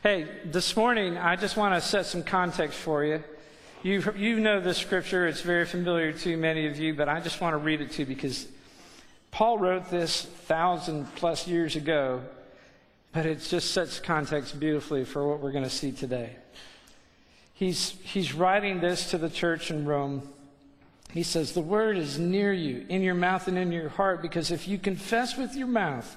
Hey, this morning, I just want to set some context for you. You, you know this scripture, it's very familiar to many of you, but I just want to read it to you because Paul wrote this thousand plus years ago, but it just sets context beautifully for what we're going to see today. He's, he's writing this to the church in Rome. He says, The word is near you, in your mouth and in your heart, because if you confess with your mouth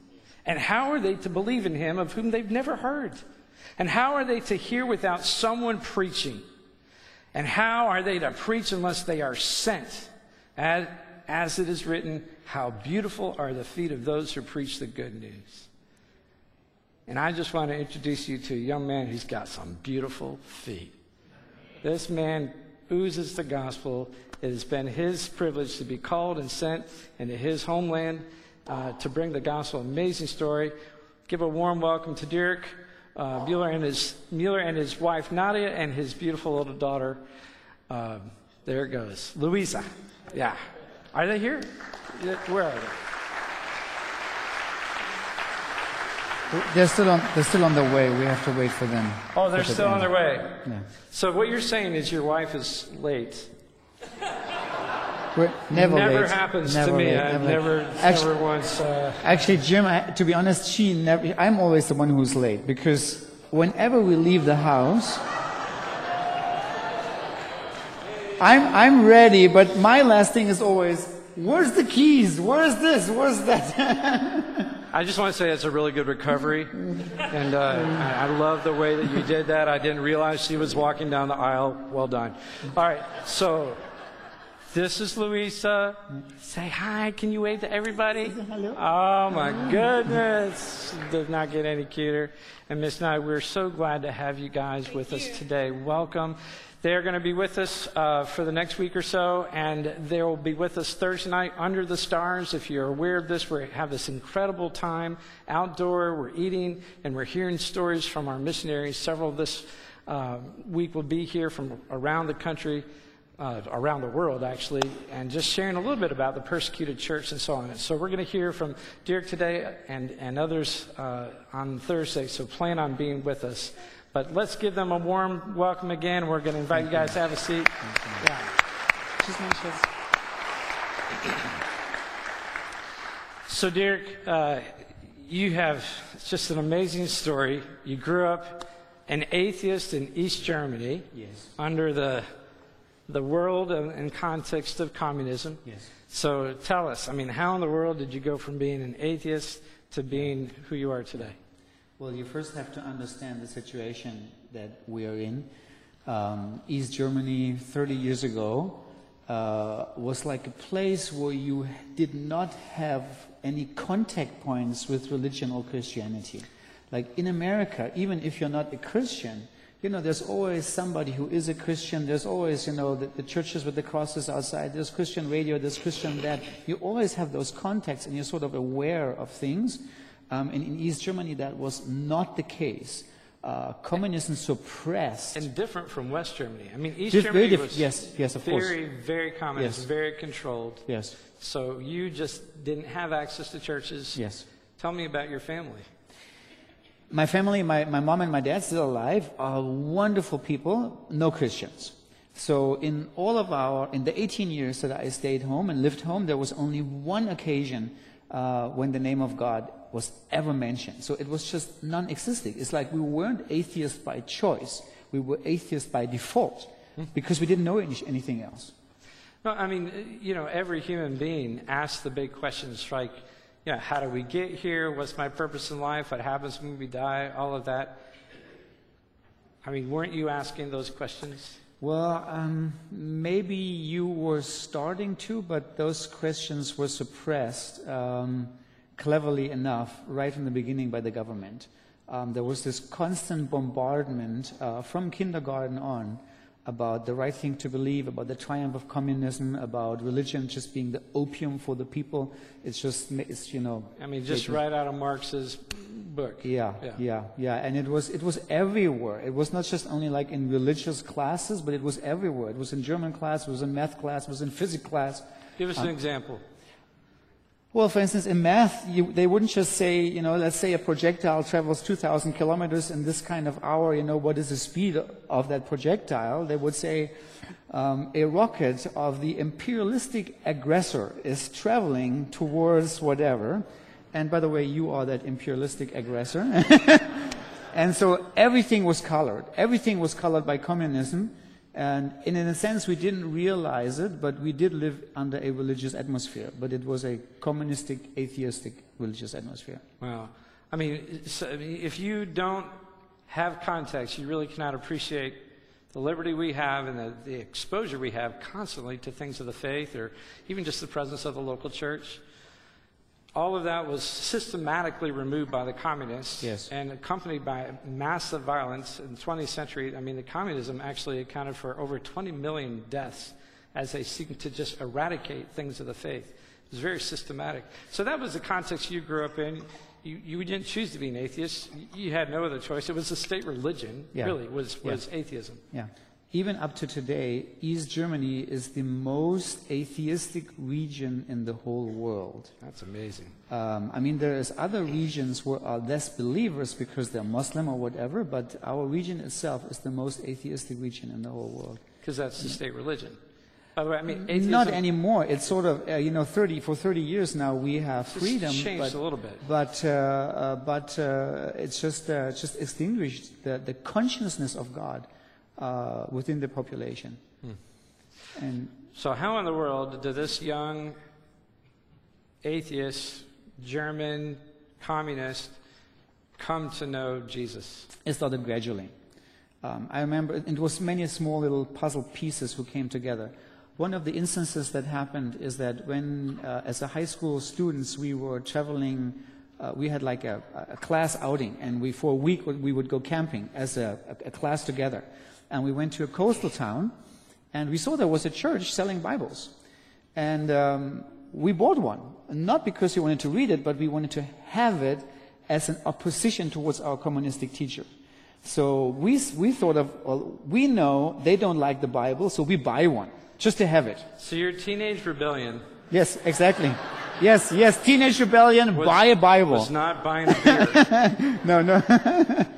And how are they to believe in him of whom they've never heard? And how are they to hear without someone preaching? And how are they to preach unless they are sent? As, as it is written, how beautiful are the feet of those who preach the good news. And I just want to introduce you to a young man who's got some beautiful feet. This man oozes the gospel. It has been his privilege to be called and sent into his homeland uh, to bring the gospel. Amazing story. Give a warm welcome to Derek uh, Mueller and his Mueller and his wife Nadia and his beautiful little daughter. Uh, there it goes, Louisa. Yeah, are they here? Where are they? They're still on. They're still on the way. We have to wait for them. Oh, they're still on their way. Yeah. So what you're saying is your wife is late. We're never, never happens Never to me. late, I've never never, Actually, never once. Uh, actually, Jim. I, to be honest, she never. I'm always the one who's late because whenever we leave the house, I'm I'm ready. But my last thing is always, "Where's the keys? Where's this? Where's that?" I just want to say it's a really good recovery, and uh, I I love the way that you did that. I didn't realize she was walking down the aisle. Well done. All right, so this is Louisa. Say hi. Can you wave to everybody? hello. Oh my goodness, does not get any cuter. And Miss Nye, we're so glad to have you guys with us today. Welcome. They're going to be with us uh, for the next week or so, and they will be with us Thursday night under the stars. If you're aware of this, we have this incredible time outdoor. We're eating and we're hearing stories from our missionaries. Several of this uh, week will be here from around the country, uh, around the world actually, and just sharing a little bit about the persecuted church and so on. And so we're going to hear from Dirk today and, and others uh, on Thursday, so plan on being with us. But let's give them a warm welcome again. We're going to invite you guys to have a seat. Yeah. So, Derek, uh, you have just an amazing story. You grew up an atheist in East Germany Yes. under the, the world and, and context of communism. Yes. So, tell us, I mean, how in the world did you go from being an atheist to being who you are today? Well, you first have to understand the situation that we are in. Um, East Germany, 30 years ago, uh, was like a place where you did not have any contact points with religion or Christianity. Like in America, even if you're not a Christian, you know, there's always somebody who is a Christian. There's always, you know, the, the churches with the crosses outside. There's Christian radio. There's Christian that. You always have those contacts, and you're sort of aware of things. Um, and in East Germany, that was not the case. Uh, communism suppressed. And different from West Germany. I mean, East Just Germany was yes, yes, of course. very, very communist, Yes. very controlled. yes, So you just didn't have access to churches. yes. Tell me about your family. My family, my, my mom and my dad, still alive, are wonderful people, no Christians. So in all of our, in the 18 years that I stayed home and lived home, there was only one occasion uh, when the name of God was ever mentioned. So it was just non-existing. It's like we weren't atheists by choice. We were atheists by default because we didn't know any, anything else. No, I mean, you know, every human being asks the big questions like, you know, how do we get here? What's my purpose in life? What happens when we die? All of that. I mean, weren't you asking those questions? Well, um, maybe you were starting to, but those questions were suppressed um, cleverly enough right from the beginning by the government. um, there was this constant bombardment uh, from kindergarten on about the right thing to believe, about the triumph of communism, about religion just being the opium for the people. It's just, it's, you know. I mean, just it- right out of Marx's book. Yeah, Yeah. yeah, yeah, And it was, it was everywhere. It was not just only like in religious classes, but it was everywhere. It was in German class, it was in math class, it was in physics class. Give us an uh, example. Well, for instance, in math, you, they wouldn't just say, you know, let's say a projectile travels 2,000 kilometers in this kind of hour, you know, what is the speed of that projectile? They would say um, a rocket of the imperialistic aggressor is traveling towards whatever. And by the way, you are that imperialistic aggressor. and so everything was colored. Everything was colored by communism. And in a sense, we didn't realize it, but we did live under a religious atmosphere. But it was a communistic, atheistic religious atmosphere. Wow. I mean, it's- I mean, if you don't have context, you really cannot appreciate the liberty we have and the, the exposure we have constantly to things of the faith or even just the presence of the local church. All of that was systematically removed by the communists Yes. and accompanied by massive violence in the 20th century. I mean, the communism actually accounted for over 20 million deaths as they seek to just eradicate things of the faith. It was very systematic. So that was the context you grew up in. You, you didn't choose to be an atheist. You had no other choice. It was the state religion, Yeah. really, was, Yeah. was atheism. Yeah. Even up to today, East Germany is the most atheistic region in the whole world. That's amazing. Um, I mean, there is other regions where are less believers because they're Muslim or whatever, but our region itself is the most atheistic region in the whole world. Because that's the state religion. By the way, I mean, atheism Not anymore. It's sort of, uh, you know, 30, for 30 years now we have it's freedom. changed but, a little bit. But, uh, uh, but uh, it's just, uh, just extinguished the, the consciousness of God uh, within the population. Hmm. And So, how in the world did this young atheist, German communist come to know Jesus? it started gradually. Um, I remember it was many small little puzzle pieces who came together. One of the instances that happened is that when, uh, as a high school students, we were traveling, uh, we had like a, a class outing, and we for a week we would go camping as a, a, a class together, and we went to a coastal town, and we saw there was a church selling Bibles, and um, we bought one, not because we wanted to read it, but we wanted to have it as an opposition towards our communistic teacher. So we, we thought of, well, we know they don't like the Bible, so we buy one, just to have it. So, your teenage rebellion Yes, exactly. Yes, yes, teenage rebellion, was, buy a Bible. was not buying a beer, No, no,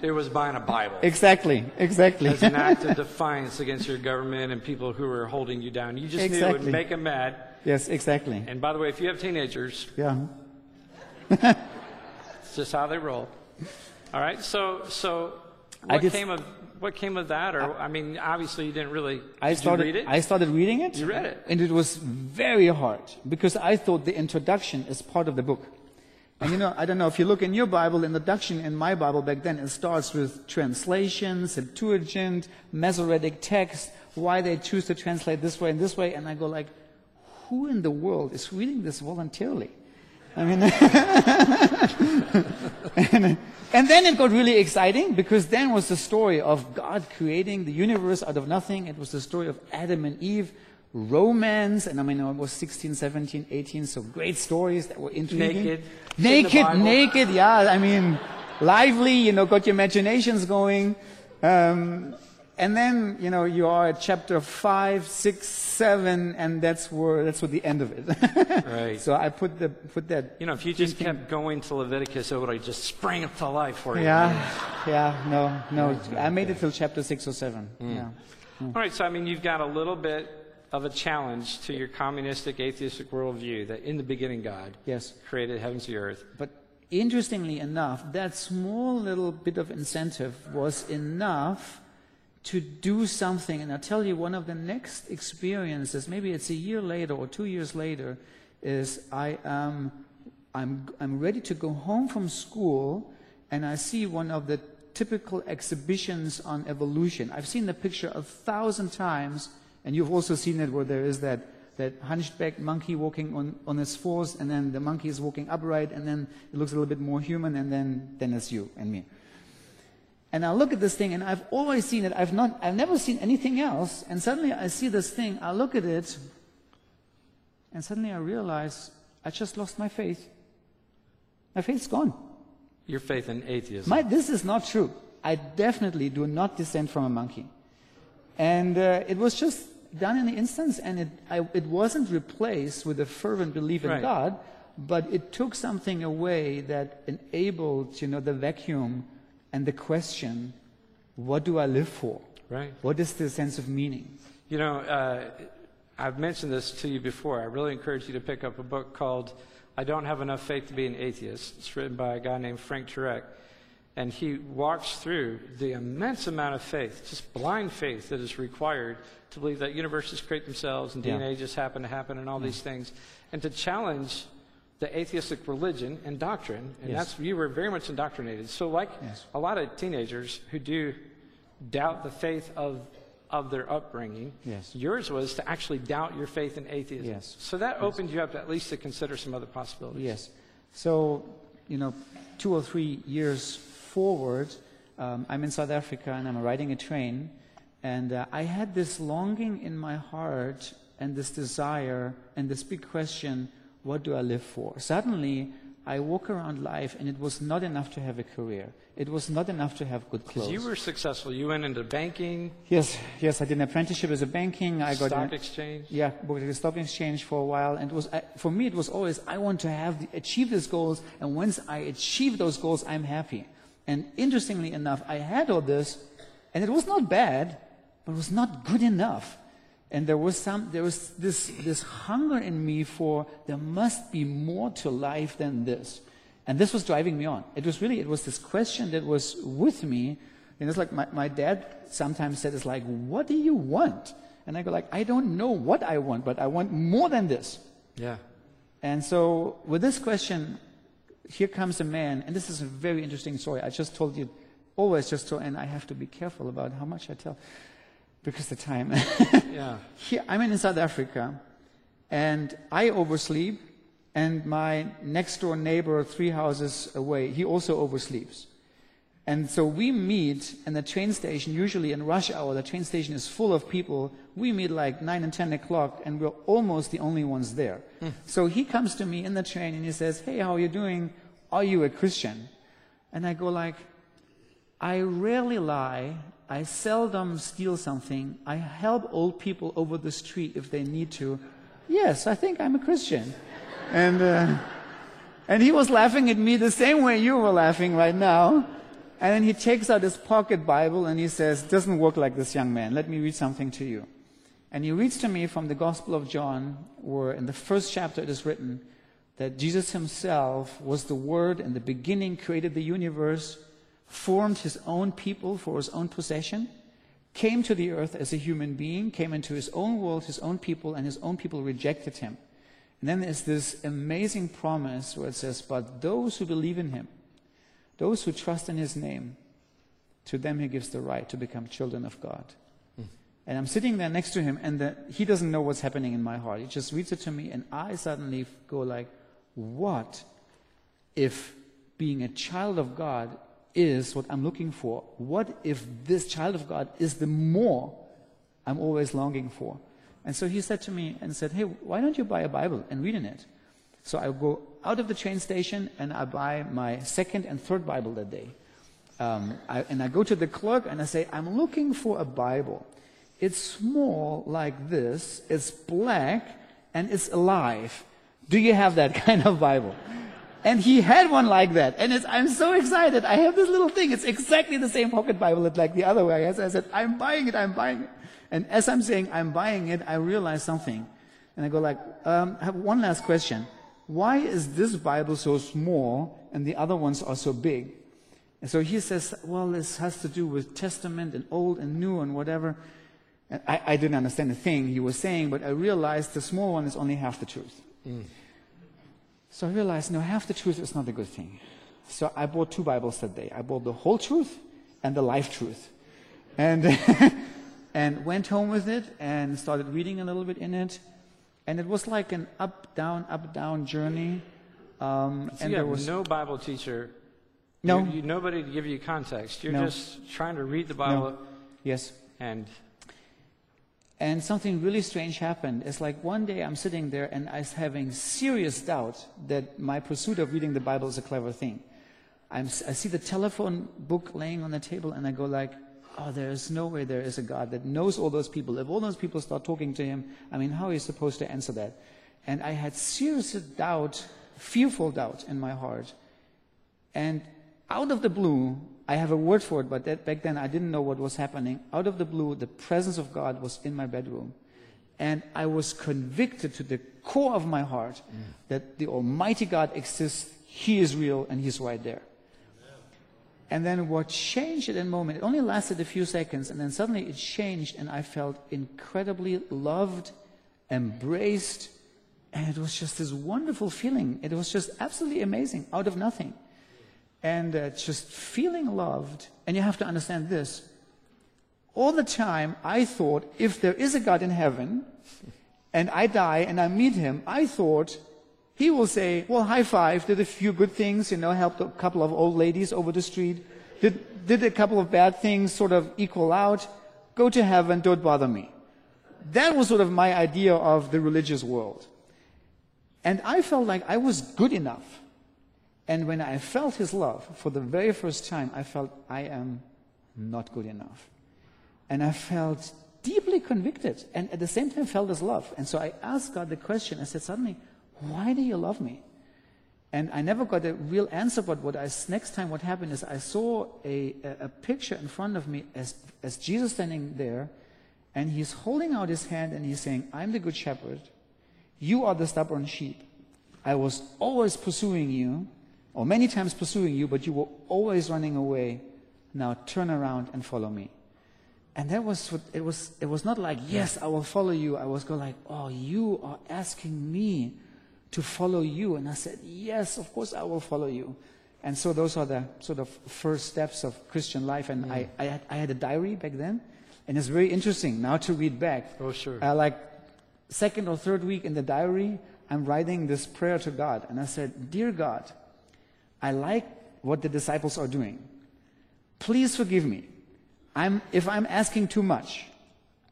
it was buying a Bible. exactly, exactly. As an act of defiance against your government and people who are holding you down. You just knew it would make them mad. yes, exactly. And by the way, if you have teenagers, Yeah. It's just how they roll. All right. So, so I what came of what came of that? Or I mean, obviously you didn't really. I started, you read it? I started reading it. You read it. And it was very hard because I thought the introduction is part of the book. And you know, I don't know if you look in your Bible, introduction in my Bible back then, it starts with translation, Septuagint, Masoretic text, why they choose to translate this way and this way. And I go like, who in the world is reading this voluntarily? I mean, and, and then it got really exciting because then was the story of God creating the universe out of nothing. It was the story of Adam and Eve, romance, and I mean, I was 16, 17, 18, so great stories that were intriguing. Naked. Naked, naked, yeah, I mean, lively, you know, got your imaginations going. Um, and then, you know, you are at chapter five, six, seven, and that's where, that's where the end of it. Right. So I put the, put that You know, if you just kept going to Leviticus, it would have just sprang up to life for you. Yeah, yeah, no, no. I made it till chapter six or seven. Mm. Yeah. Mm. All right. So I mean, you've got a little bit of a challenge to your communistic, atheistic worldview that in the beginning God Yes. created heavens and earth. But interestingly enough, that small little bit of incentive was enough to do something. And I'll tell you, one of the next experiences, maybe it's a year later or two years later, is I am I'm, I'm ready to go home from school and I see one of the typical exhibitions on evolution. I've seen the picture a thousand times, and you've also seen it where there is that, that hunchback monkey walking on, on its fours, and then the monkey is walking upright, and then it looks a little bit more human, and then, then it's you and me. And I look at this thing, and I've always seen it. I've not, I've never seen anything else. And suddenly I see this thing. I look at it, and suddenly I realize I just lost my faith. My faith's gone. Your faith in atheism. My, this is not true. I definitely do not descend from a monkey. And uh, it was just done in the instance, and it, I, it wasn't replaced with a fervent belief in Right. God, but it took something away that enabled, you know, the vacuum and the question, what do I live for? right. What is the sense of meaning? You know, uh, I've mentioned this to you before. I really encourage you to pick up a book called I Don't Have Enough Faith to Be an Atheist. It's written by a guy named Frank Turek. And he walks through the immense amount of faith, just blind faith, that is required to believe that universes create themselves and Yeah. DNA just happen to happen and all these things. And to challenge the atheistic religion and doctrine. And Yes. that's, you were very much indoctrinated. So, like Yes. a lot of teenagers who do doubt the faith of, of their upbringing, Yes. yours was to actually doubt your faith in atheism. Yes. So that opened you up at least to consider some other possibilities. Yes. So, you know, two or three years forward, um, I'm in South Africa and I'm riding a train, and uh, I had this longing in my heart and this desire and this big question what do I live for? Suddenly, I walk around life and it was not enough to have a career. It was not enough to have good clothes. You were successful. You went into banking, yes, yes, I did an apprenticeship as a banking. I got stock an, exchange. yeah, worked at the stock exchange for a while, and it was I, for me. It was always I want to have the, achieve these goals, and once I achieve those goals, I'm happy. And interestingly enough, I had all this, and it was not bad, but it was not good enough. And there was some, there was this this hunger in me for there must be more to life than this, and this was driving me on. It was really it was this question that was with me. And it's like my, my dad sometimes said, it's like, what do you want? And I go like, I don't know what I want, but I want more than this. Yeah. And so with this question, here comes a man, and this is a very interesting story. I just told you, always just so, and I have to be careful about how much I tell, because the time. Yeah. here, I'm in South Africa, and I oversleep, and my next door neighbor, three houses away, he also oversleeps. And so we meet in the train station, usually in rush hour, the train station is full of people. We meet like 9 and 10 o'clock, and we're almost the only ones there. Hmm. So he comes to me in the train and he says, Hey, how are you doing? Are you a Christian? And I go like, I rarely lie. I seldom steal something. I help old people over the street if they need to. Yes, I think I'm a Christian. and, uh, and he was laughing at me the same way you were laughing right now. And then he takes out his pocket Bible and he says, Doesn't work like this, young man. Let me read something to you. And he reads to me from the Gospel of John, where in the first chapter it is written that Jesus himself was the Word in the beginning, created the universe, formed his own people for his own possession, came to the earth as a human being, came into his own world, his own people, and his own people rejected him. And then there's this amazing promise where it says, But those who believe in him, those who trust in his name, to them he gives the right to become children of God. Hmm. And I'm sitting there next to him, and the, he doesn't know what's happening in my heart. He just reads it to me, and I suddenly go like, "What if being a child of God is what I'm looking for? What if this child of God is the more I'm always longing for?" And so he said to me and said, "Hey, why don't you buy a Bible and read in it?" So I go out of the train station and I buy my second and third Bible that day. Um, I, and I go to the clerk and I say, I'm looking for a Bible. It's small like this, it's black, and it's alive. Do you have that kind of Bible? And he had one like that. And I'm so excited. I have this little thing. It's exactly the same pocket Bible that like the other way. I said, I'm buying it, I'm buying it. And as I'm saying, I'm buying it, I realize something. And I go like, um, I have one last question. Why is this Bible so small and the other ones are so big? And so he says, well, this has to do with Testament and Old and New and whatever. And I, I didn't understand a thing he was saying, but I realized the small one is only half the truth. So I realized, no, half the truth is not a good thing. So I bought two Bibles that day. I bought the whole truth and the life truth. And, and went home with it and started reading a little bit in it. And it was like an up, down, up, down journey. Um, So and you there have was no Bible teacher No. You, you, nobody to give you context. You're No. just trying to read the Bible No. Yes. and And something really strange happened. It's like one day I'm sitting there and I was having serious doubt that my pursuit of reading the Bible is a clever thing. I'm, I see the telephone book laying on the table and I go like, oh, there is no way there is a God that knows all those people. If all those people start talking to him, I mean, how are you supposed to answer that? And I had serious doubt, fearful doubt in my heart. And out of the blue, I have a word for it, but that, back then I didn't know what was happening. Out of the blue, the presence of God was in my bedroom. And I was convicted to the core of my heart mm. that the Almighty God exists, He is real, and He's right there. And then what changed at that moment, it only lasted a few seconds, and then suddenly it changed, and I felt incredibly loved, embraced, and it was just this wonderful feeling. It was just absolutely amazing, out of nothing. And uh, just feeling loved, and you have to understand this. All the time, I thought if there is a God in heaven, and I die and I meet him, I thought he will say, well, high five, did a few good things, you know, helped a couple of old ladies over the street, did, did a couple of bad things sort of equal out, go to heaven, don't bother me. That was sort of my idea of the religious world. And I felt like I was good enough. And when I felt his love for the very first time, I felt I am not good enough. And I felt deeply convicted and at the same time felt his love. And so I asked God the question. I said, suddenly, why do you love me? And I never got a real answer, but what I, next time what happened is I saw a, a, a picture in front of me as, as Jesus standing there, and he's holding out his hand and he's saying, I'm the good shepherd. You are the stubborn sheep. I was always pursuing you, or many times pursuing you, but you were always running away. Now turn around and follow me. And that was what it was. It was not like, yes, I will follow you. I was going like, oh, you are asking me to follow you. And I said, yes, of course I will follow you. And so those are the sort of first steps of Christian life. And I, I, had, I had a diary back then. And it's very interesting now to read back. Oh, sure. Uh, like second or third week in the diary, I'm writing this prayer to God. And I said, Dear God, I like what the disciples are doing. Please forgive me. I'm, if I'm asking too much,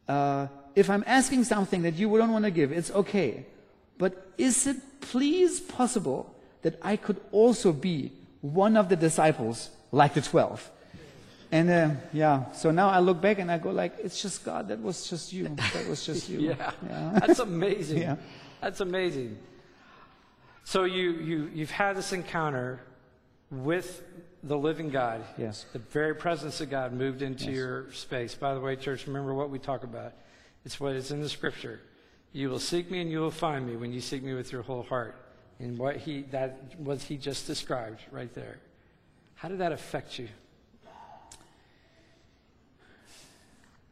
uh, if I'm asking something that you don't want to give, it's okay. But is it please possible that I could also be one of the disciples like the 12? And uh, yeah, so now I look back and I go like, it's just God. That was just you. That was just you. yeah, Yeah. that's amazing. Yeah. That's amazing. So you, you, you've had this encounter with the living God. Yes. The very presence of God moved into Yes. your space. By the way, church, remember what we talk about. It's what is in the scripture. You will seek me and you will find me when you seek me with your whole heart. And what he that was he just described right there. How did that affect you?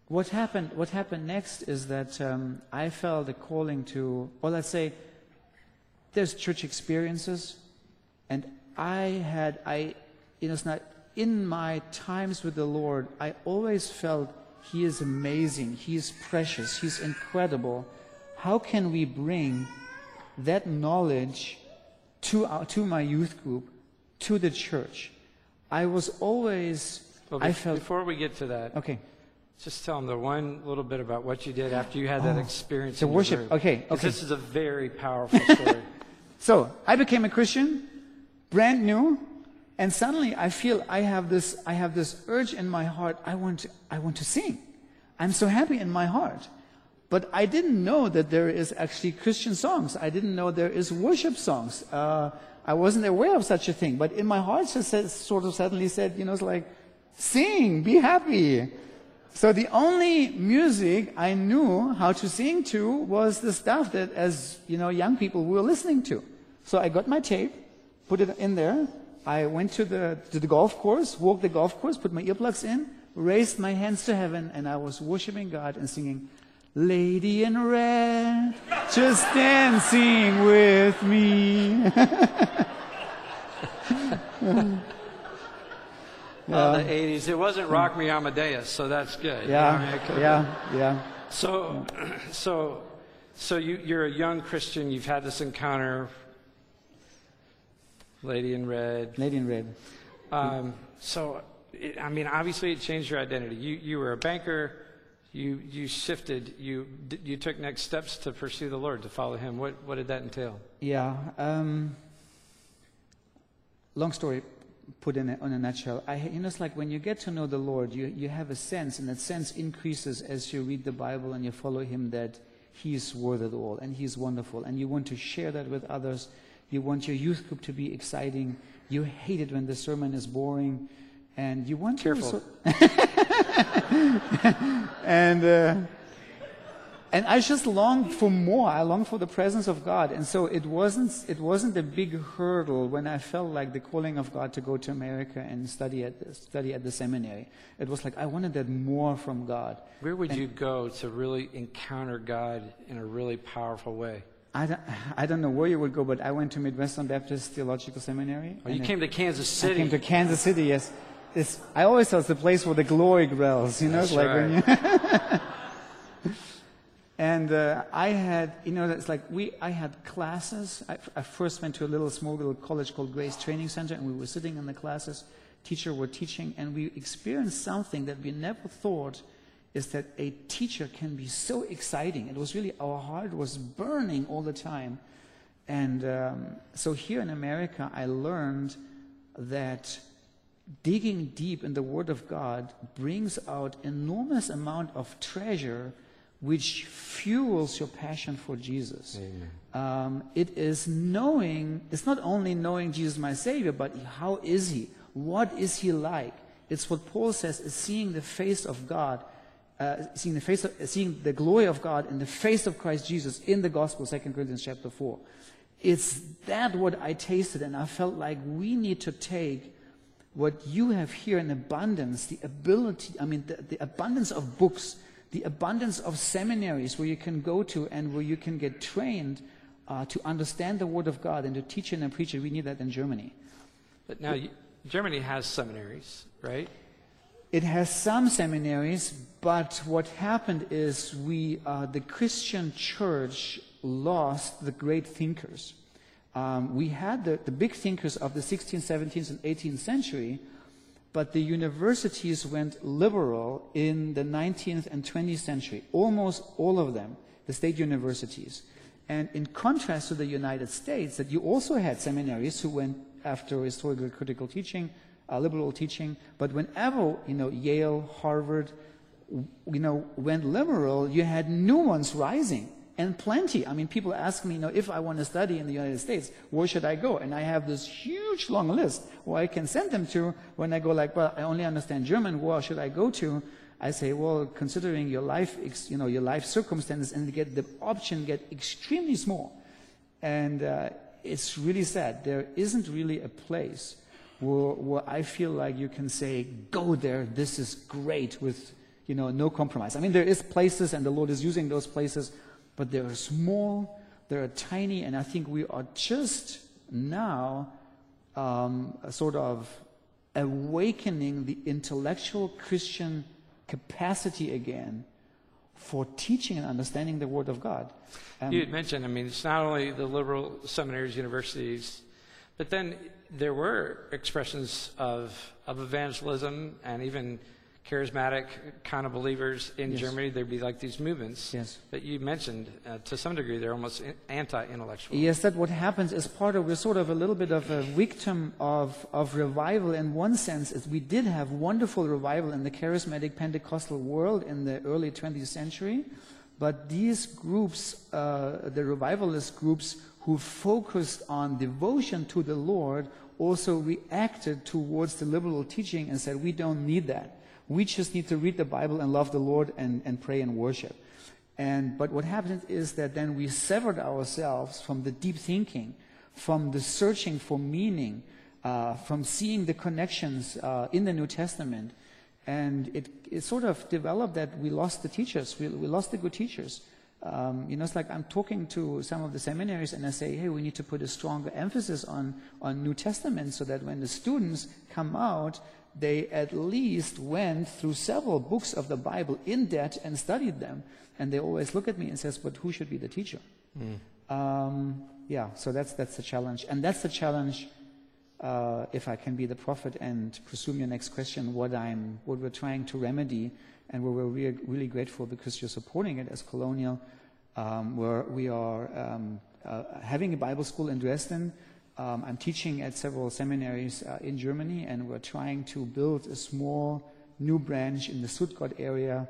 What happened, what happened next is that um, I felt a calling to, or let's say, there's church experiences, and I had, I, you know, it's not, in my times with the Lord, I always felt He is amazing, He is precious, He's incredible. How can we bring that knowledge to, our, to my youth group, to the church? I was always, Well, I felt, before we get to that, okay. Just tell them the one little bit about what you did after you had that oh, experience. the Oh, worship. Okay, okay. This is a very powerful story. So I became a Christian, brand new, and suddenly I feel I have this, I have this urge in my heart. I want to, I want to sing. I'm so happy in my heart. But I didn't know that there is actually Christian songs. I didn't know there is worship songs. Uh, I wasn't aware of such a thing. But in my heart, just said, sort of suddenly said, you know, it's like, sing, be happy. So the only music I knew how to sing to was the stuff that, as you know, young people we were listening to. So I got my tape, put it in there. I went to the to the golf course, walked the golf course, put my earplugs in, raised my hands to heaven, and I was worshiping God and singing, "Lady in Red, just dancing with me." Oh, the 80s. It wasn't Rock Me Amadeus, so that's good. You know, I mean, yeah, yeah, yeah. So, so, so you, you're a young Christian. You've had this encounter, Lady in Red. Lady in Red. Um, so, it, I mean, obviously, it changed your identity. You you were a banker. You you shifted. You you took next steps to pursue the Lord, to follow Him. What what did that entail? Yeah. Um, long story put in a, in a nutshell. I, you know, it's like when you get to know the Lord, you, you have a sense, and that sense increases as you read the Bible and you follow Him that He is worth it all and He is wonderful. And you want to share that with others. You want your youth group to be exciting. You hate it when the sermon is boring. And you want Careful. to. and. Uh, and I just longed for more. I longed for the presence of God. And so it wasn't, it wasn't a big hurdle when I felt like the calling of God to go to America and study at the, study at the seminary. It was like I wanted that more from God. Where would you go to really encounter God in a really powerful way? I don't, I don't know where you would go, but I went to Midwestern Baptist Theological Seminary. Oh, you and it- came to Kansas City. I came to Kansas City, yes. It's, I always thought it's the place where the glory dwells, you know? That's like when you, right. And uh, I had, you know, it's like we, I had classes. I, I first went to a little small little college called Grace Training Center, and we were sitting in the classes. Teacher were teaching, and we experienced something that we never thought is that a teacher can be so exciting. It was really our heart was burning all the time, and um, so here in America, I learned that digging deep in the Word of God brings out enormous amount of treasure which fuels your passion for Jesus. Um, it is knowing, it's not only knowing Jesus my Savior, but how is He? What is He like? It's what Paul says is seeing the face of God, uh, seeing the face of, seeing the glory of God in the face of Christ Jesus in the gospel, 2 Corinthians chapter 4. It's that what I tasted, and I felt like we need to take what you have here in abundance, the ability, I mean, the, the abundance of books, the abundance of seminaries where you can go to and where you can get trained uh, to understand the Word of God and to teach it and preach it. We need that in Germany. But now, you, Germany has seminaries, right? It has some seminaries, but what happened is we, uh, the Christian church lost the great thinkers. Um, we had the, the big thinkers of the 16th, 17th, and 18th century, but the universities went liberal in the 19th and 20th century, almost all of them, the state universities. And in contrast to the United States, that you also had seminaries who went after historical critical teaching, uh, liberal teaching, but whenever, you know, Yale, Harvard, you know, went liberal, you had new ones rising. And plenty. I mean, people ask me, you know, if I want to study in the United States, where should I go? And I have this huge long list where I can send them to. When I go like, well, I only understand German, where should I go to? I say, well, considering your life, you know, your life circumstances, and get the option get extremely small. And uh, it's really sad. There isn't really a place where, where I feel like you can say, go there, this is great with, you know, no compromise. I mean, there is places and the Lord is using those places, but they are small, they are tiny, and I think we are just now um, sort of awakening the intellectual Christian capacity again for teaching and understanding the Word of God. Um, You mentioned, I mean, it's not only the liberal seminaries, universities, but then there were expressions of, of evangelism and even charismatic kind of believers in Yes. Germany. There'd be like these movements Yes. that you mentioned. Uh, to some degree, they're almost anti-intellectual. Yes, that what happens is part of, we're sort of a little bit of a victim of, of revival in one sense, is we did have wonderful revival in the charismatic Pentecostal world in the early 20th century, but these groups, uh, the revivalist groups who focused on devotion to the Lord, also reacted towards the liberal teaching and said, we don't need that. We just need to read the Bible and love the Lord and, and pray and worship. And, but what happened is that then we severed ourselves from the deep thinking, from the searching for meaning, uh, from seeing the connections uh, in the New Testament. And it, it sort of developed that we lost the teachers, we, we lost the good teachers. Um, you know, it's like I'm talking to some of the seminaries and I say, hey, we need to put a stronger emphasis on, on New Testament so that when the students come out, they at least went through several books of the Bible in depth and studied them. And they always look at me and says, but who should be the teacher? Um, yeah, so that's, that's the challenge. And that's the challenge uh, if I can be the prophet and presume your next question, what I'm, what we're trying to remedy, and we're really, really grateful because you're supporting it as Colonial. Um, where we are um, uh, having a Bible school in Dresden. Um, I'm teaching at several seminaries uh, in Germany, and we're trying to build a small new branch in the Stuttgart area.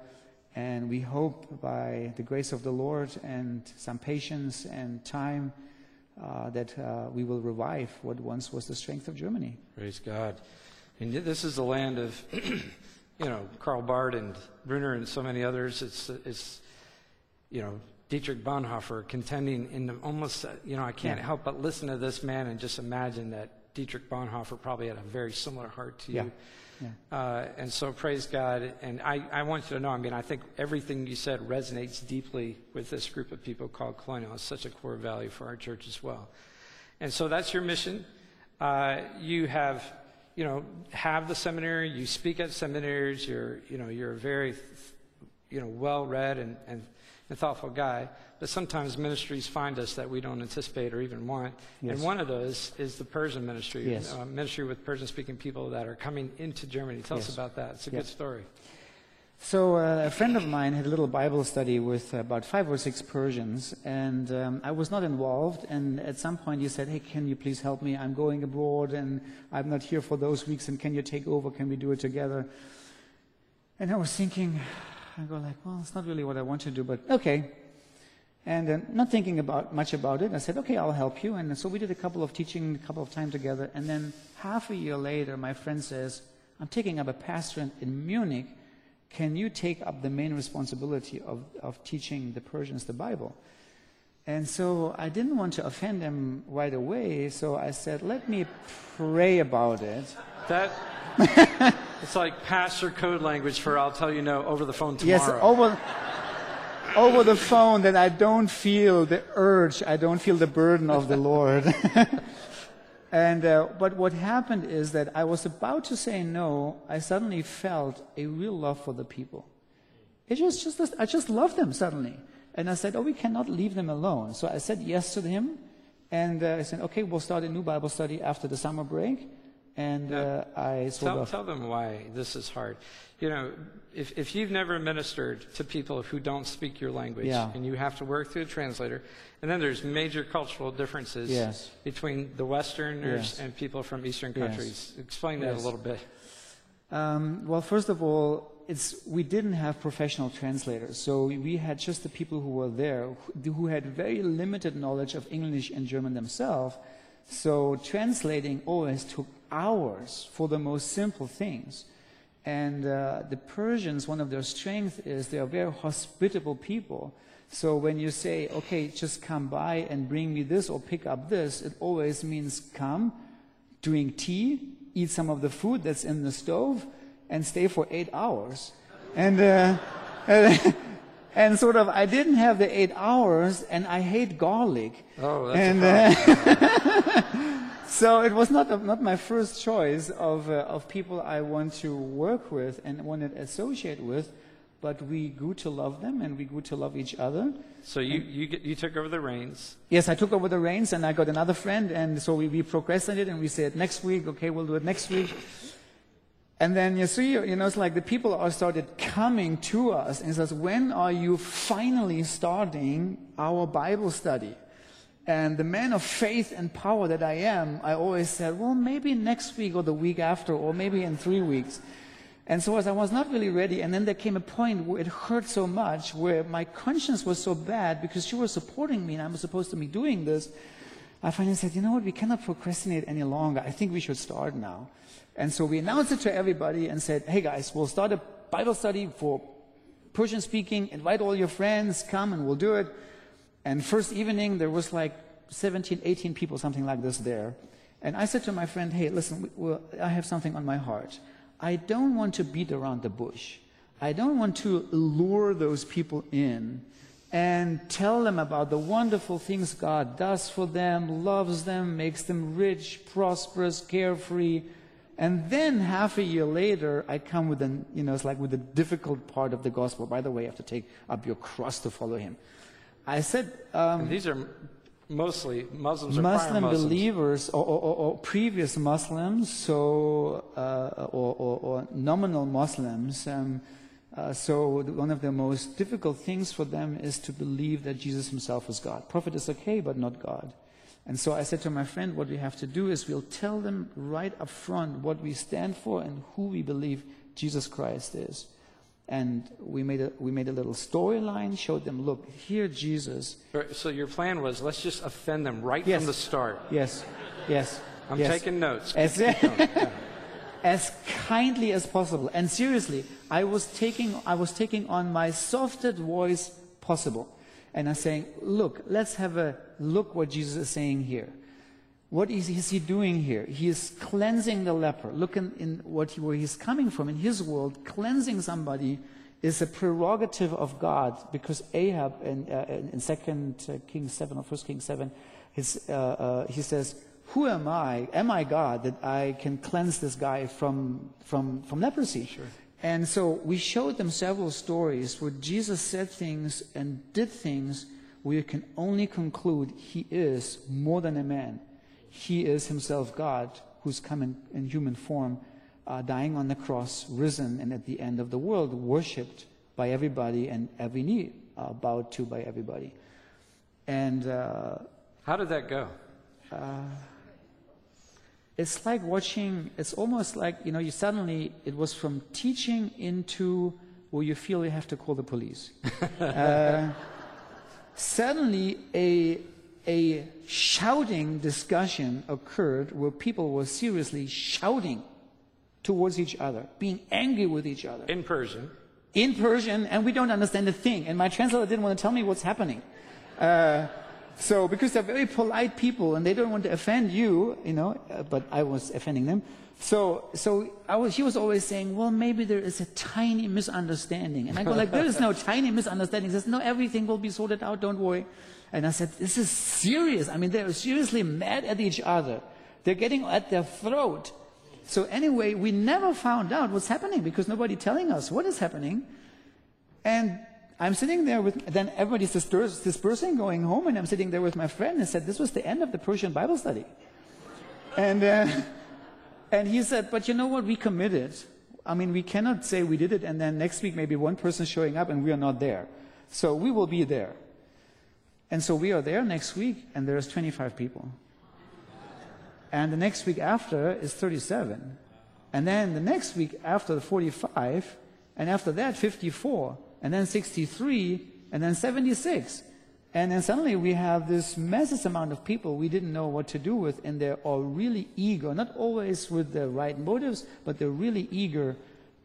And we hope by the grace of the Lord and some patience and time uh, that uh, we will revive what once was the strength of Germany. Praise God. And this is the land of, you know, Karl Barth and Brunner and so many others. It's, it's you know, Dietrich Bonhoeffer contending in the almost, you know, I can't Yeah. help but listen to this man and just imagine that Dietrich Bonhoeffer probably had a very similar heart to Yeah. you. Yeah. Uh, and so praise God. And I, I want you to know, I mean, I think everything you said resonates deeply with this group of people called Colonial. It's such a core value for our church as well. And so that's your mission. Uh, you have, you know, have the seminary. You speak at seminaries. You're, you know, you're a very, you know, well-read and, and, and thoughtful guy. But sometimes ministries find us that we don't anticipate or even want. Yes. And one of those is the Persian ministry, Yes. uh, ministry with Persian-speaking people that are coming into Germany. Tell us about that. It's a good story. So uh, a friend of mine had a little Bible study with about five or six Persians, and um, I was not involved. And at some point, he said, "Hey, can you please help me? I'm going abroad, and I'm not here for those weeks. And can you take over? Can we do it together?" And I was thinking, I go like, "Well, it's not really what I want to do, but okay." And uh, not thinking about much about it, I said, "Okay, I'll help you." And so we did a couple of teaching, a couple of time together. And then half a year later, my friend says, "I'm taking up a pastorate in Munich." Can you take up the main responsibility of, of teaching the Persians the Bible? And so I didn't want to offend him right away, so I said, let me pray about it. That it's like pastor code language for I'll tell you no over the phone tomorrow. Yes, over, over the phone that I don't feel the urge, I don't feel the burden of the Lord. and, uh, but what happened is that I was about to say no, I suddenly felt a real love for the people. It just, just, I just loved them suddenly. And I said, oh, we cannot leave them alone. So I said yes to him. And uh, I said, okay, we'll start a new Bible study after the summer break. And uh, I Tell, tell them why this is hard. You know, if, if you've never ministered to people who don't speak your language Yeah. and you have to work through a translator, and then there's major cultural differences Yes. between the Westerners Yes. and people from Eastern Yes. countries. Explain that a little bit. Um, well, first of all, it's, we didn't have professional translators, so we had just the people who were there who, who had very limited knowledge of English and German themselves. So translating always took hours for the most simple things. And uh, the Persians, one of their strengths is they are very hospitable people. So when you say, okay, just come by and bring me this or pick up this, it always means come, drink tea, eat some of the food that's in the stove, and stay for eight hours. And, uh, and sort of, I didn't have the eight hours, and I hate garlic. Oh, that's and, so it was not, not my first choice of, uh, of people I want to work with and want to associate with, but we grew to love them and we grew to love each other. So you, you, get, you took over the reins. Yes, I took over the reins and I got another friend, and so we, we progressed on it and we said next week, okay, we'll do it next week. And then you see, you know, it's like the people are started coming to us and says, when are you finally starting our Bible study? And the man of faith and power that I am, I always said, well, maybe next week or the week after, or maybe in three weeks. And so as I was not really ready, and then there came a point where it hurt so much, where my conscience was so bad because she was supporting me and I was supposed to be doing this. I finally said, you know what, we cannot procrastinate any longer. I think we should start now. And so we announced it to everybody and said, hey guys, we'll start a Bible study for Persian speaking. Invite all your friends, come and we'll do it. And first evening, there was like 17, 18 people, something like this there. And I said to my friend, hey, listen, well, I have something on my heart. I don't want to beat around the bush. I don't want to lure those people in and tell them about the wonderful things God does for them, loves them, makes them rich, prosperous, carefree. And then half a year later, I come with an, you know, it's like with the difficult part of the gospel. By the way, you have to take up your cross to follow him. I said, um, these are mostly Muslims or Muslim Muslims. believers or, or, or, or previous Muslims, so uh, or, or, or nominal Muslims. Um, uh, so one of the most difficult things for them is to believe that Jesus himself is God. Prophet is okay, but not God. And so I said to my friend, what we have to do is we'll tell them right up front what we stand for and who we believe Jesus Christ is. And we made a, we made a little storyline, showed them, look, here Jesus So your plan was let's just offend them right Yes. from the start. Yes, yes. I'm yes. taking notes. As, as kindly as possible. And seriously, I was taking, I was taking on my softest voice possible. And I'm saying, look, let's have a look what Jesus is saying here. What is, is he doing here? He is cleansing the leper. Look in, in what he, where he's coming from. In his world, cleansing somebody is a prerogative of God because Ahab in, uh, in, in 2 Kings 7 or 1 Kings 7, his, uh, uh, he says, Who am I? Am I God that I can cleanse this guy from, from, from leprosy? Sure. And so we showed them several stories where Jesus said things and did things where you can only conclude he is more than a man. He is himself God who's come in, in human form, uh, dying on the cross, risen, and at the end of the world, worshipped by everybody and every knee uh, bowed to by everybody. And uh, How did that go? it's like watching, it's almost like, you know, you suddenly, it was from teaching into where you feel you have to call the police. uh, suddenly, a, a shouting discussion occurred where people were seriously shouting towards each other, being angry with each other In Persian. in Persian, and we don't understand a thing. And my translator didn't want to tell me what's happening. Uh, so, because they're very polite people and they don't want to offend you, you know, uh, but I was offending them. So, so I was, he was always saying, well, maybe there is a tiny misunderstanding. And I go like, there is no tiny misunderstanding. He says, no, everything will be sorted out, don't worry. And I said, this is serious. I mean, they're seriously mad at each other. They're getting at their throat. So anyway, we never found out what's happening because nobody telling us what is happening. And I'm sitting there with, then everybody's dispersing, going home, and I'm sitting there with my friend and said, this was the end of the Persian Bible study. And, uh, and he said, but you know what, we committed. I mean, we cannot say we did it and then next week maybe one person showing up and we are not there. So we will be there. And so we are there next week and there's 25 people. And the next week after is 37. And then the next week after the 45, and after that 54, and then 63, and then 76. And then suddenly we have this massive amount of people we didn't know what to do with, and they're all really eager, not always with the right motives, but they're really eager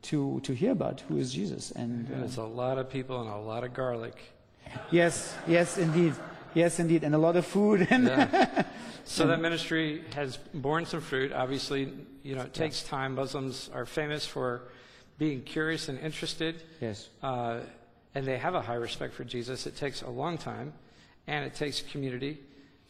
to, to hear about who is Jesus. And uh, There's a lot of people and a lot of garlic. Yes, yes, indeed. Yes, indeed. And a lot of food. And Yeah. so that ministry has borne some fruit. Obviously, you know, it takes time. Muslims are famous for being curious and interested. yes. uh, and they have a high respect for Jesus. It takes a long time, and it takes community.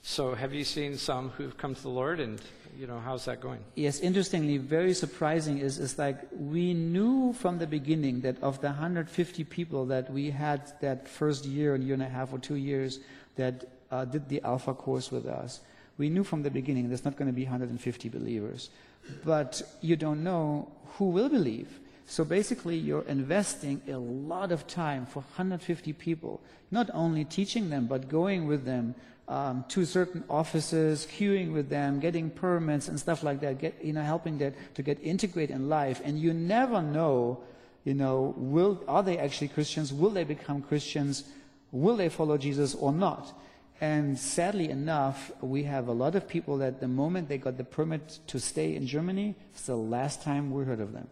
So, have you seen some who've come to the Lord, and you know how's that going? Yes, interestingly, very surprising is, is like we knew from the beginning that of the 150 people that we had that first year and year and a half or two years that uh, did the Alpha course with us, we knew from the beginning there's not going to be 150 believers. But you don't know who will believe. So basically, you're investing a lot of time for 150 people, not only teaching them, but going with them um, to certain offices, queuing with them, getting permits and stuff like that, get, you know, helping them to get integrated in life. And you never know, you know, will, are they actually Christians? Will they become Christians? Will they follow Jesus or not? And sadly enough, we have a lot of people that the moment they got the permit to stay in Germany, it's the last time we heard of them.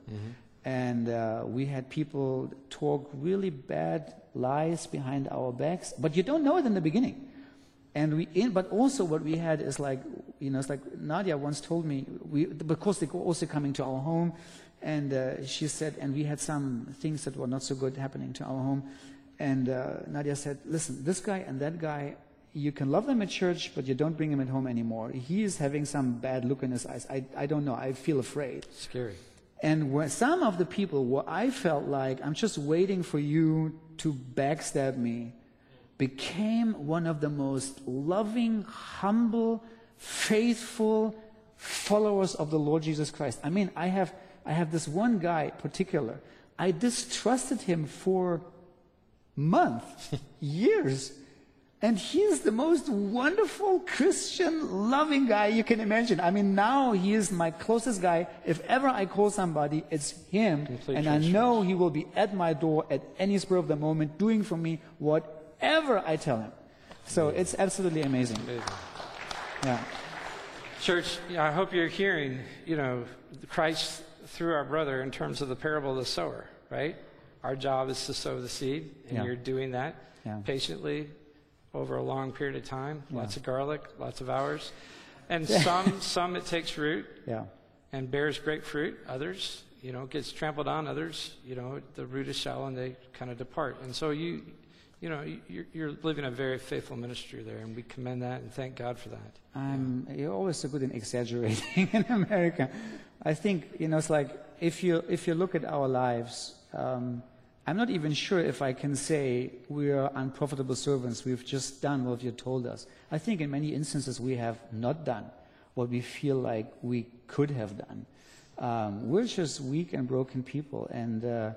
And uh, we had people talk really bad lies behind our backs, but you don't know it in the beginning. And we, in, but also what we had is like, you know, it's like Nadia once told me, we, because they were also coming to our home, and uh, she said, and we had some things that were not so good happening to our home. And uh, Nadia said, listen, this guy and that guy, you can love them at church, but you don't bring him at home anymore. He is having some bad look in his eyes. I, I don't know. I feel afraid. Scary. And some of the people where I felt like I'm just waiting for you to backstab me became one of the most loving, humble, faithful followers of the Lord Jesus Christ. I mean, I have, I have this one guy particular. I distrusted him for months, years. And he's the most wonderful Christian loving guy you can imagine. I mean, now he is my closest guy. If ever I call somebody, it's him. Complete and I know he will be at my door at any spur of the moment, doing for me whatever I tell him. So it's absolutely amazing. Yeah. Church, I hope you're hearing, you know, Christ through our brother in terms of the parable of the sower, right? Our job is to sow the seed, and Yeah. you're doing that Yeah. patiently over a long period of time. Yeah. Lots of garlic, lots of hours. And some, some it takes root Yeah. and bears great fruit. Others, you know, gets trampled on. Others, you know, the root is shallow and they kind of depart. And so you, you know, you- you're, you're living a very faithful ministry there, and we commend that and thank God for that. I'm, you're always so good in exaggerating in America. I think, you know, it's like if you, if you look at our lives, um, I'm not even sure if I can say we are unprofitable servants. We've just done what you told us. I think in many instances we have not done what we feel like we could have done. Um, we're just weak and broken people. And, uh,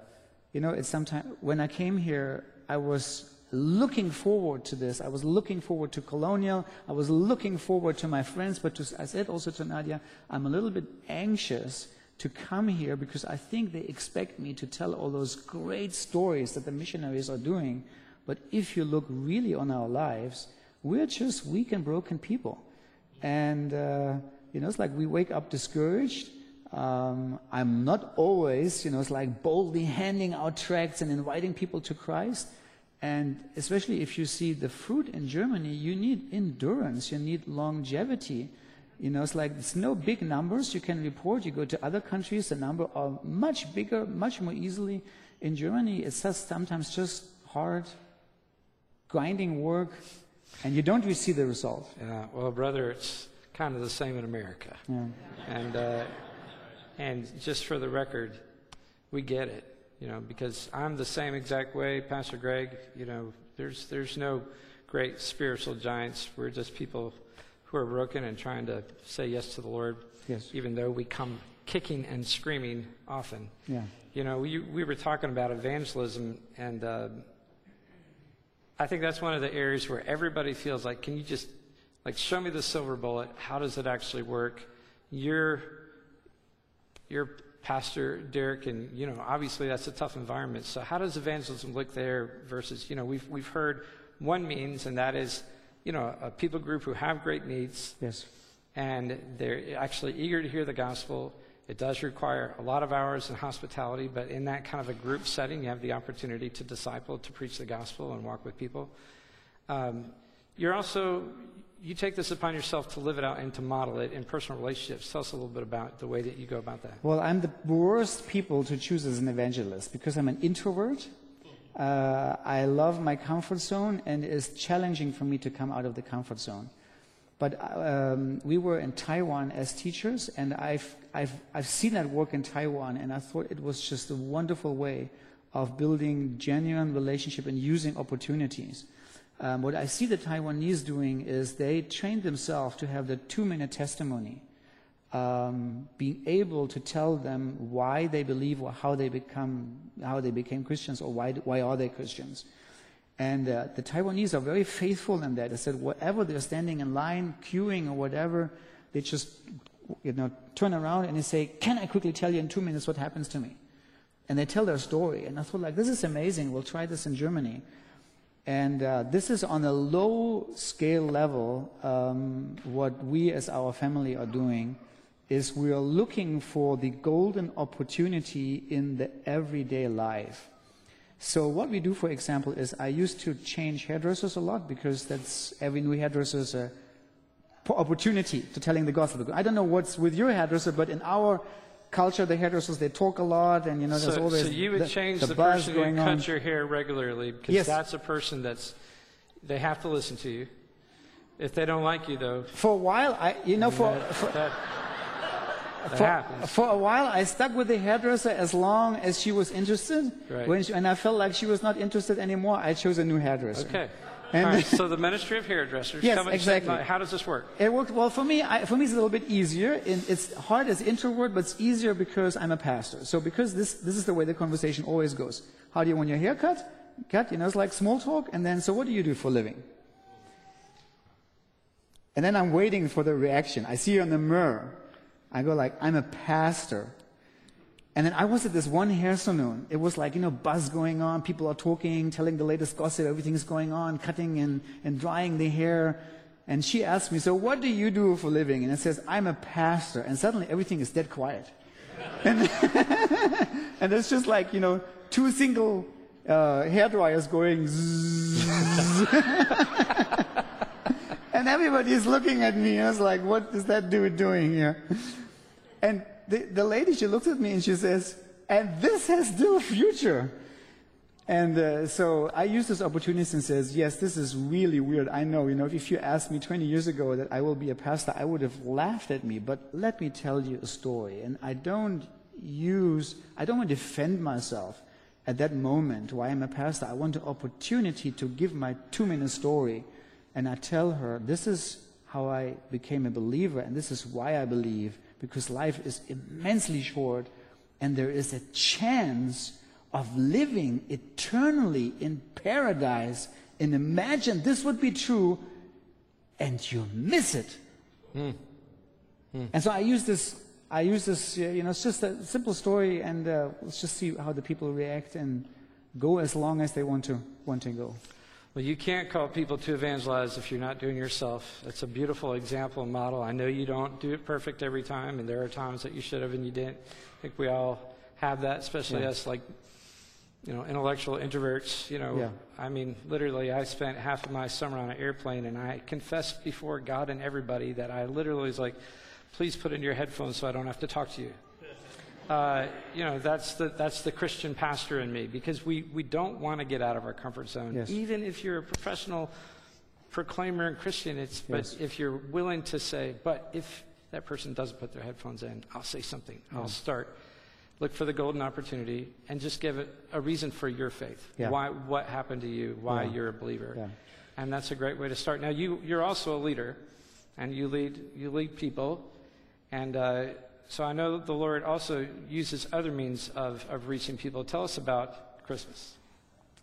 you know, it's sometimes, when I came here, I was looking forward to this. I was looking forward to Colonial. I was looking forward to my friends. But to, I said also to Nadia, I'm a little bit anxious to come here because I think they expect me to tell all those great stories that the missionaries are doing. But if you look really on our lives, we're just weak and broken people. And, uh, you know, it's like we wake up discouraged. Um, I'm not always, you know, it's like boldly handing out tracts and inviting people to Christ. And especially if you see the fruit in Germany, you need endurance, you need longevity. You know, it's like it's no big numbers you can report. You go to other countries, the number are much bigger, much more easily. In Germany, it's just sometimes just hard, grinding work, and you don't really see the result. Yeah, well, brother, it's kind of the same in America. Yeah. And, uh, and just for the record, we get it, you know, because I'm the same exact way, Pastor Greg. You know, there's, there's no great spiritual giants. We're just people who are broken and trying to say yes to the Lord, Yes. even though we come kicking and screaming often. Yeah. You know, we, we were talking about evangelism, and uh, I think that's one of the areas where everybody feels like, can you just, like, show me the silver bullet? How does it actually work? You're, you're Pastor Derek, and, you know, obviously that's a tough environment. So how does evangelism look there versus, you know, we've, we've heard one means, and that is, you know, a people group who have great needs, Yes. and they're actually eager to hear the gospel. It does require a lot of hours and hospitality, but in that kind of a group setting, you have the opportunity to disciple, to preach the gospel, and walk with people. Um, you're also, you take this upon yourself to live it out and to model it in personal relationships. Tell us a little bit about the way that you go about that. Well, I'm the worst people to choose as an evangelist because I'm an introvert. Uh, I love my comfort zone, and it's challenging for me to come out of the comfort zone. But um, we were in Taiwan as teachers, and I've, I've, I've seen that work in Taiwan, and I thought it was just a wonderful way of building genuine relationship and using opportunities. Um, what I see the Taiwanese doing is they train themselves to have the two-minute testimony um, being able to tell them why they believe or how they become how they became Christians or why why are they Christians. And uh, the Taiwanese are very faithful in that. They said whatever they're standing in line, queuing or whatever, they just you know turn around and they say, "Can I quickly tell you in two minutes what happens to me?" And they tell their story. And I thought, like, this is amazing. We'll try this in Germany. And uh, this is on a low scale level. Um, what we as our family are doing is we are looking for the golden opportunity in the everyday life. So what we do, for example, is I used to change hairdressers a lot because that's every new hairdresser is a opportunity to telling the gospel. I don't know what's with your hairdresser, but in our culture, the hairdressers they talk a lot, and you know there's So, always so you would the, change the the, buzz person who going on. your hair regularly because Yes. that's a person that's, they have to listen to you. If they don't like you, though, For a while, I you know for, that, for that, for, for a while, I stuck with the hairdresser as long as she was interested. Right. When she, and I felt like she was not interested anymore, I chose a new hairdresser. Okay. And All right, so the ministry of hairdressers. Yes, come and- exactly. How does this work? It worked well for me. I, for me, it's a little bit easier. It's hard as introvert, but it's easier because I'm a pastor. So because this this is the way the conversation always goes. How do you want your hair cut? Cut. You know, it's like small talk. And then, so what do you do for a living? And then I'm waiting for the reaction. I see you in the mirror. I go like, I'm a pastor. And then I was at this one hair salon. It was like, you know, buzz going on. People are talking, telling the latest gossip. Everything's going on, cutting and, and drying the hair. And she asked me, so what do you do for living? And it says, I'm a pastor. And suddenly everything is dead quiet. And, and it's just like, you know, two single uh, hair dryers going zzzz. and everybody is looking at me. I was like, what is that dude doing here? And the, the lady, she looks at me and she says, and this has still future. And uh, so I use this opportunity and says, yes, this is really weird. I know, you know, if you asked me 20 years ago that I will be a pastor, I would have laughed at me. But let me tell you a story. And I don't use, I don't want to defend myself at that moment why I'm a pastor. I want an opportunity to give my two minute story. And I tell her, this is how I became a believer, and this is why I believe, because life is immensely short, and there is a chance of living eternally in paradise. And imagine this would be true, and you miss it. And so I use this. I use this. uh, You know, it's just a simple story, and uh, let's just see how the people react and go as long as they want to want to go. Well, you can't call people to evangelize if you're not doing yourself. It's a beautiful example and model. I know you don't do it perfect every time, and there are times that you should have and you didn't. I think we all have that, especially Yeah. us, like, you know, intellectual introverts. You know, Yeah. I mean, literally, I spent half of my summer on an airplane, and I confessed before God and everybody that I literally was like, please put in your headphones so I don't have to talk to you. Uh, you know, that's the, that's the Christian pastor in me because we, we don't want to get out of our comfort zone. Yes. Even if you're a professional proclaimer and Christian, it's, but Yes. if you're willing to say, but if that person doesn't put their headphones in, I'll say something. I'll start. Look for the golden opportunity and just give it a reason for your faith. Yeah. Why, what happened to you? Why Yeah. you're a believer. Yeah. And that's a great way to start. Now, you, you're also a leader, and you lead, you lead people. And uh, so I know the Lord also uses other means of, of reaching people. Tell us about Christmas.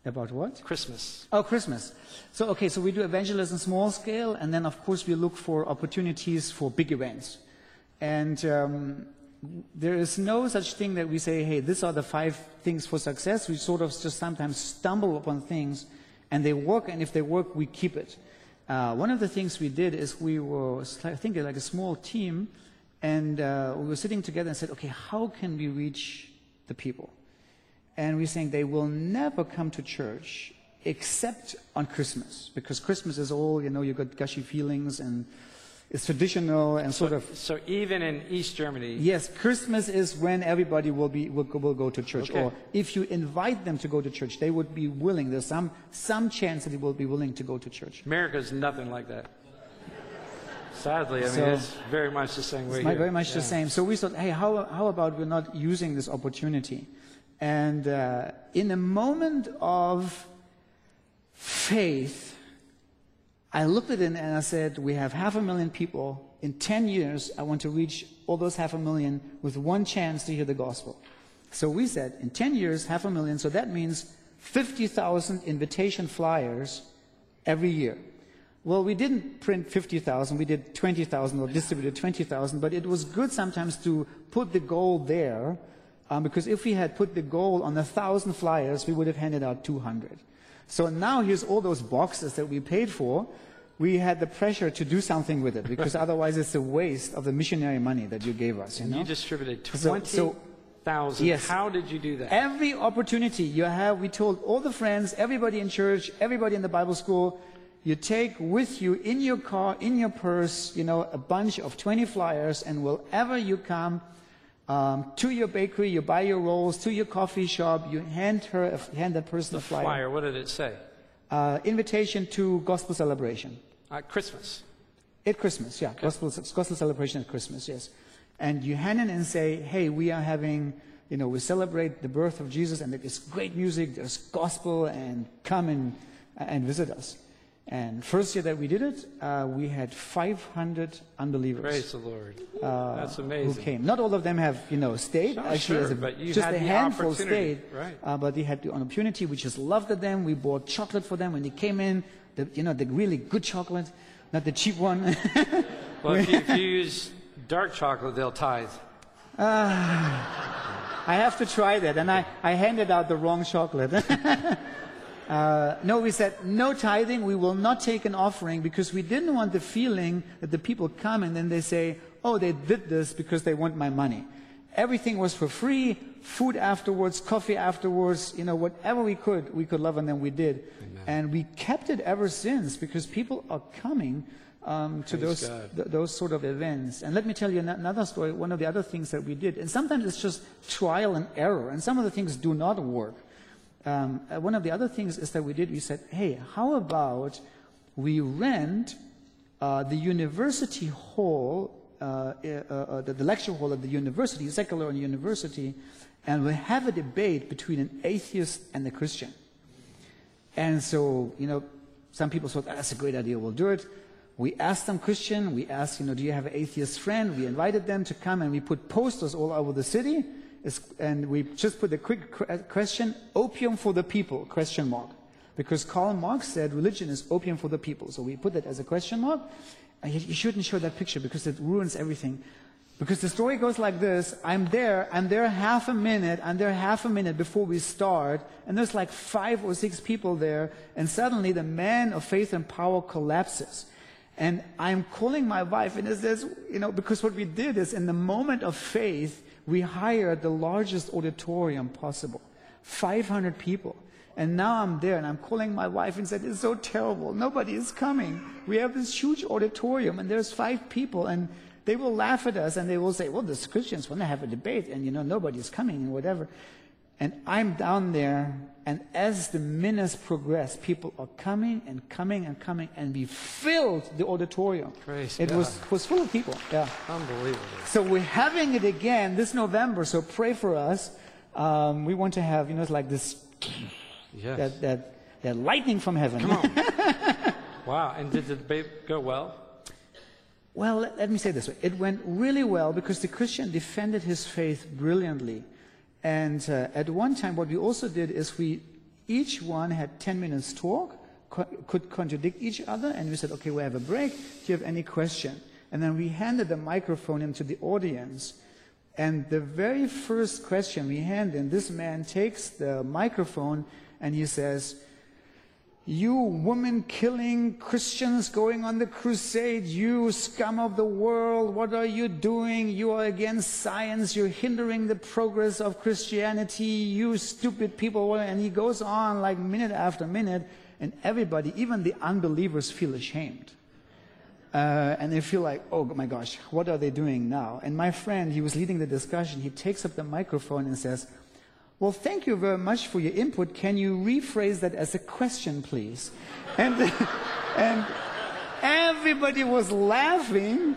About what? Christmas. Oh, Christmas. So, okay, so we do evangelism small scale, and then, of course, we look for opportunities for big events. And um, there is no such thing that we say, hey, these are the five things for success. We sort of just sometimes stumble upon things, and they work, and if they work, we keep it. Uh, one of the things we did is we were, I think, like a small team, and uh, we were sitting together and said, okay, how can we reach the people? And we're saying they will never come to church except on Christmas, because Christmas is all, you know, you've got gushy feelings and it's traditional and sort of. So even in East Germany, Yes, Christmas is when everybody will be will, go- will go to church, Okay. or if you invite them to go to church, they would be willing. There's some some chance that they will be willing to go to church. America is nothing like that. Sadly, I mean, it's very much the same way very much Yeah. the same. So we thought, hey, how, how about we're not using this opportunity? And uh, in a moment of faith, I looked at it and I said, we have half a million people. In 10 years, I want to reach all those half a million with one chance to hear the gospel. So we said, in 10 years, half a million, so that means 50,000 invitation flyers every year. Well, we didn't print 50,000, we did 20,000 or distributed 20,000, but it was good sometimes to put the goal there, um, because if we had put the goal on 1,000 flyers, we would have handed out 200. So now here's all those boxes that we paid for. We had the pressure to do something with it, because otherwise it's a waste of the missionary money that you gave us, you know? You distributed So- so- 20,000. Yes. How did you do that? Every opportunity you have, we told all the friends, everybody in church, everybody in the Bible school, you take with you in your car, in your purse, you know, a bunch of 20 flyers, and wherever you come um, to your bakery, you buy your rolls, to your coffee shop, you hand her, a- hand that person the a flyer. flyer, what did it say? Uh, invitation to gospel celebration. At Christmas. At Christmas, yeah. Gospel, gospel celebration at Christmas, yes. And you hand it and say, hey, we are having, you know, we celebrate the birth of Jesus and there's great music, there's gospel, and come and, and visit us. And first year that we did it, uh, we had 500 unbelievers Praise the Lord. uh, That's who came. Not all of them have, you know, stayed. Sure, Actually, sure, a- but you just had a handful stayed. right. Uh, but they had the opportunity. We just loved them. We bought chocolate for them when they came in. The, you know, the really good chocolate, not the cheap one. Well, if you, if you use dark chocolate, they'll tithe. I have to try that. And I, I handed out the wrong chocolate. uh, no, we said no tithing. We will not take an offering because we didn't want the feeling that the people come and then they say, oh, they did this because they want my money. Everything was for free, food afterwards, coffee afterwards, you know, whatever we could, we could love, and then we did. And we kept it ever since because people are coming um, to Praise those th- those sort of events. And let me tell you another story. One of the other things that we did, and sometimes it's just trial and error, and some of the things do not work. Um, uh, one of the other things is that we did. We said, "Hey, how about we rent uh, the university hall, uh, uh, uh, the, the lecture hall at the university, secular university, and we have a debate between an atheist and a Christian." And so, you know, some people thought that's a great idea, we'll do it. We asked them Christian, we asked, you know, do you have an atheist friend? We invited them to come and we put posters all over the city. And we just put a quick question, opium for the people, question mark. Because Karl Marx said religion is opium for the people. So we put that as a question mark. And you shouldn't show that picture because it ruins everything. Because the story goes like this I'm there, I'm there half a minute, I'm there half a minute before we start, and there's like five or six people there, and suddenly the man of faith and power collapses. And I'm calling my wife, and it says, you know, because what we did is in the moment of faith, we hired the largest auditorium possible 500 people. And now I'm there and I'm calling my wife and said, it's so terrible. Nobody is coming. We have this huge auditorium and there's five people and they will laugh at us and they will say, well, the Christians want to have a debate and you know, nobody's coming and whatever. And I'm down there and as the minutes progress, people are coming and coming and coming and we filled the auditorium. Praise it God. was, was full of people. Yeah. Unbelievable. So we're having it again this November. So pray for us. Um, we want to have, you know, it's like this, Yes. that, that, that lightning from heaven. Come on. wow. And did the debate go well? Well, let, let me say this way. It went really well because the Christian defended his faith brilliantly. And uh, at one time, what we also did is we each one had 10 minutes talk, co- could contradict each other, and we said, okay, we have a break. Do you have any question? And then we handed the microphone into the audience. And the very first question we hand in, this man takes the microphone and he says, you woman killing Christians going on the crusade, you scum of the world, what are you doing? You are against science, you're hindering the progress of Christianity, you stupid people. And he goes on like minute after minute, and everybody, even the unbelievers, feel ashamed. Uh, and they feel like, oh my gosh, what are they doing now? And my friend, he was leading the discussion, he takes up the microphone and says, well, thank you very much for your input. Can you rephrase that as a question, please? And, and everybody was laughing.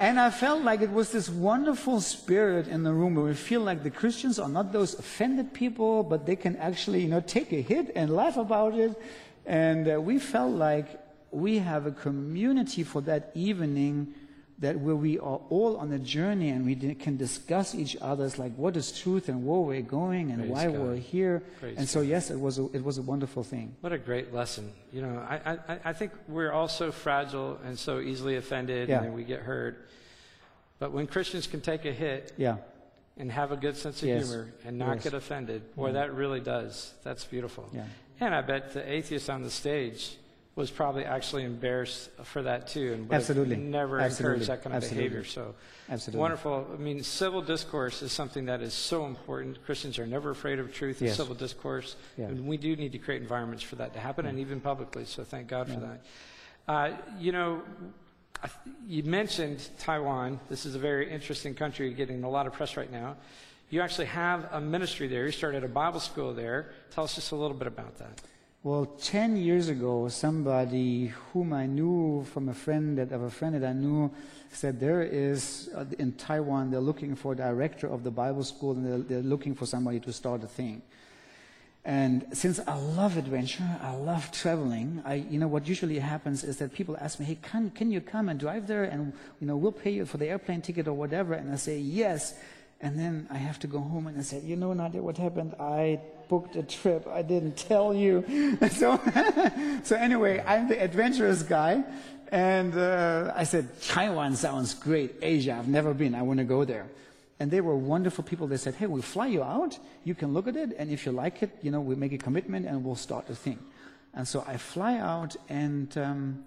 And I felt like it was this wonderful spirit in the room where we feel like the Christians are not those offended people, but they can actually, you know, take a hit and laugh about it. And uh, we felt like we have a community for that evening that where we are all on a journey and we can discuss each other's like what is truth and where we're going and Praise why God. we're here. Praise and so yes, it was a, it was a wonderful thing. What a great lesson. You know, I, I, I think we're all so fragile and so easily offended Yeah. and we get hurt. But when Christians can take a hit Yeah. and have a good sense of Yes. humor and not Yes. get offended, boy, mm. that really does. That's beautiful. Yeah. And I bet the atheist on the stage was probably actually embarrassed for that too and Absolutely. never Absolutely. encouraged that kind of Absolutely. behavior. So Absolutely. wonderful. I mean, civil discourse is something that is so important. Christians are never afraid of truth and civil discourse. Yeah. And we do need to create environments for that to happen and even publicly. So thank God for that. Uh, you know, you mentioned Taiwan. This is a very interesting country getting a lot of press right now. You actually have a ministry there. You started a Bible school there. Tell us just a little bit about that. Well, 10 years ago, somebody whom I knew from a friend that of a friend that I knew said there is uh, in Taiwan they're looking for a director of the Bible school and they're, they're looking for somebody to start a thing. And since I love adventure, I love traveling, I, you know, what usually happens is that people ask me, hey, can, can you come and drive there? And, you know, we'll pay you for the airplane ticket or whatever. And I say, yes. And then I have to go home and I said, you know, Nadia, what happened? I booked a trip. I didn't tell you. so, so anyway, I'm the adventurous guy. And uh, I said, Taiwan sounds great. Asia, I've never been. I want to go there. And they were wonderful people. They said, hey, we'll fly you out. You can look at it. And if you like it, you know, we make a commitment and we'll start the thing. And so I fly out and um,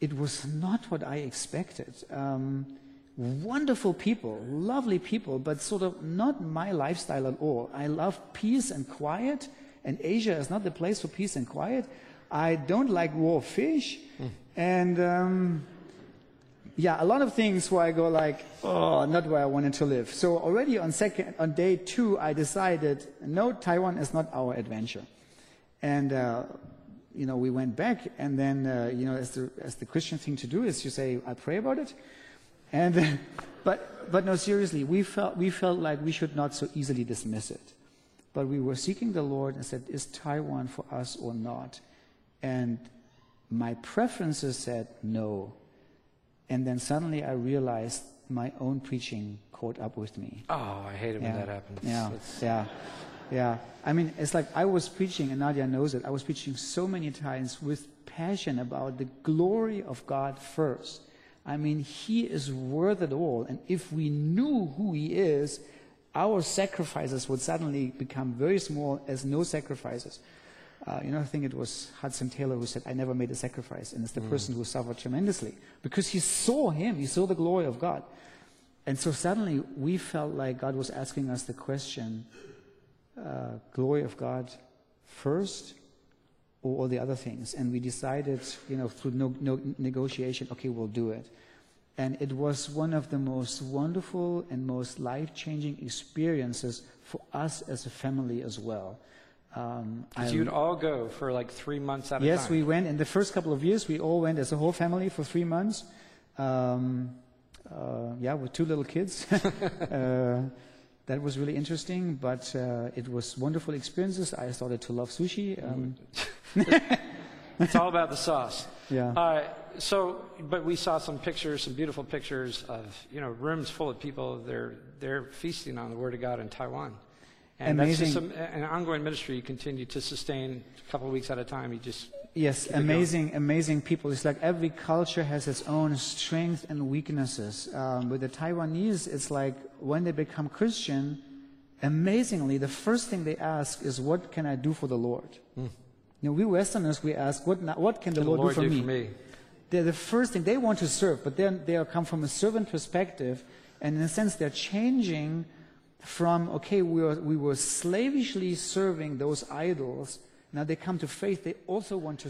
it was not what I expected. Um, wonderful people, lovely people, but sort of not my lifestyle at all. I love peace and quiet, and Asia is not the place for peace and quiet. I don't like raw fish, mm. and um, yeah, a lot of things where I go like, oh, not where I wanted to live. So already on second, on day two, I decided, no, Taiwan is not our adventure, and. Uh, you know, we went back, and then, uh, you know, as the, as the Christian thing to do is you say, I pray about it, and, then, but, but no, seriously, we felt, we felt like we should not so easily dismiss it. But we were seeking the Lord and said, is Taiwan for us or not? And my preferences said no. And then suddenly I realized my own preaching caught up with me. Oh, I hate it yeah. when that happens. Yeah, yeah, yeah. I mean, it's like I was preaching, and Nadia knows it. I was preaching so many times with passion about the glory of God first. I mean, He is worth it all. And if we knew who He is, our sacrifices would suddenly become very small as no sacrifices. Uh, you know, I think it was Hudson Taylor who said, I never made a sacrifice. And it's the mm. person who suffered tremendously because he saw Him, he saw the glory of God. And so suddenly we felt like God was asking us the question uh, glory of God first or all the other things. And we decided, you know, through no, no negotiation, okay, we'll do it. And it was one of the most wonderful and most life changing experiences for us as a family as well. Um, you'd all go for like three months at yes, a time. Yes, we went. In the first couple of years, we all went as a whole family for three months. Um, uh, yeah, with two little kids. uh, that was really interesting, but uh, it was wonderful experiences. I started to love sushi. Um, it's all about the sauce. Yeah. Uh, so, but we saw some pictures, some beautiful pictures of you know rooms full of people. They're they're feasting on the Word of God in Taiwan. And amazing. That's just an ongoing ministry you continue to sustain a couple of weeks at a time. You just yes, amazing, amazing people. It's like every culture has its own strengths and weaknesses. Um, with the Taiwanese, it's like when they become Christian, amazingly, the first thing they ask is, "What can I do for the Lord?" Mm. You know, we Westerners, we ask, what, what can the, Lord, Lord, do, for, do me? for me? They're the first thing, they want to serve, but then they come from a servant perspective, and in a sense, they're changing from, okay, we were, we were slavishly serving those idols, now they come to faith, they also want to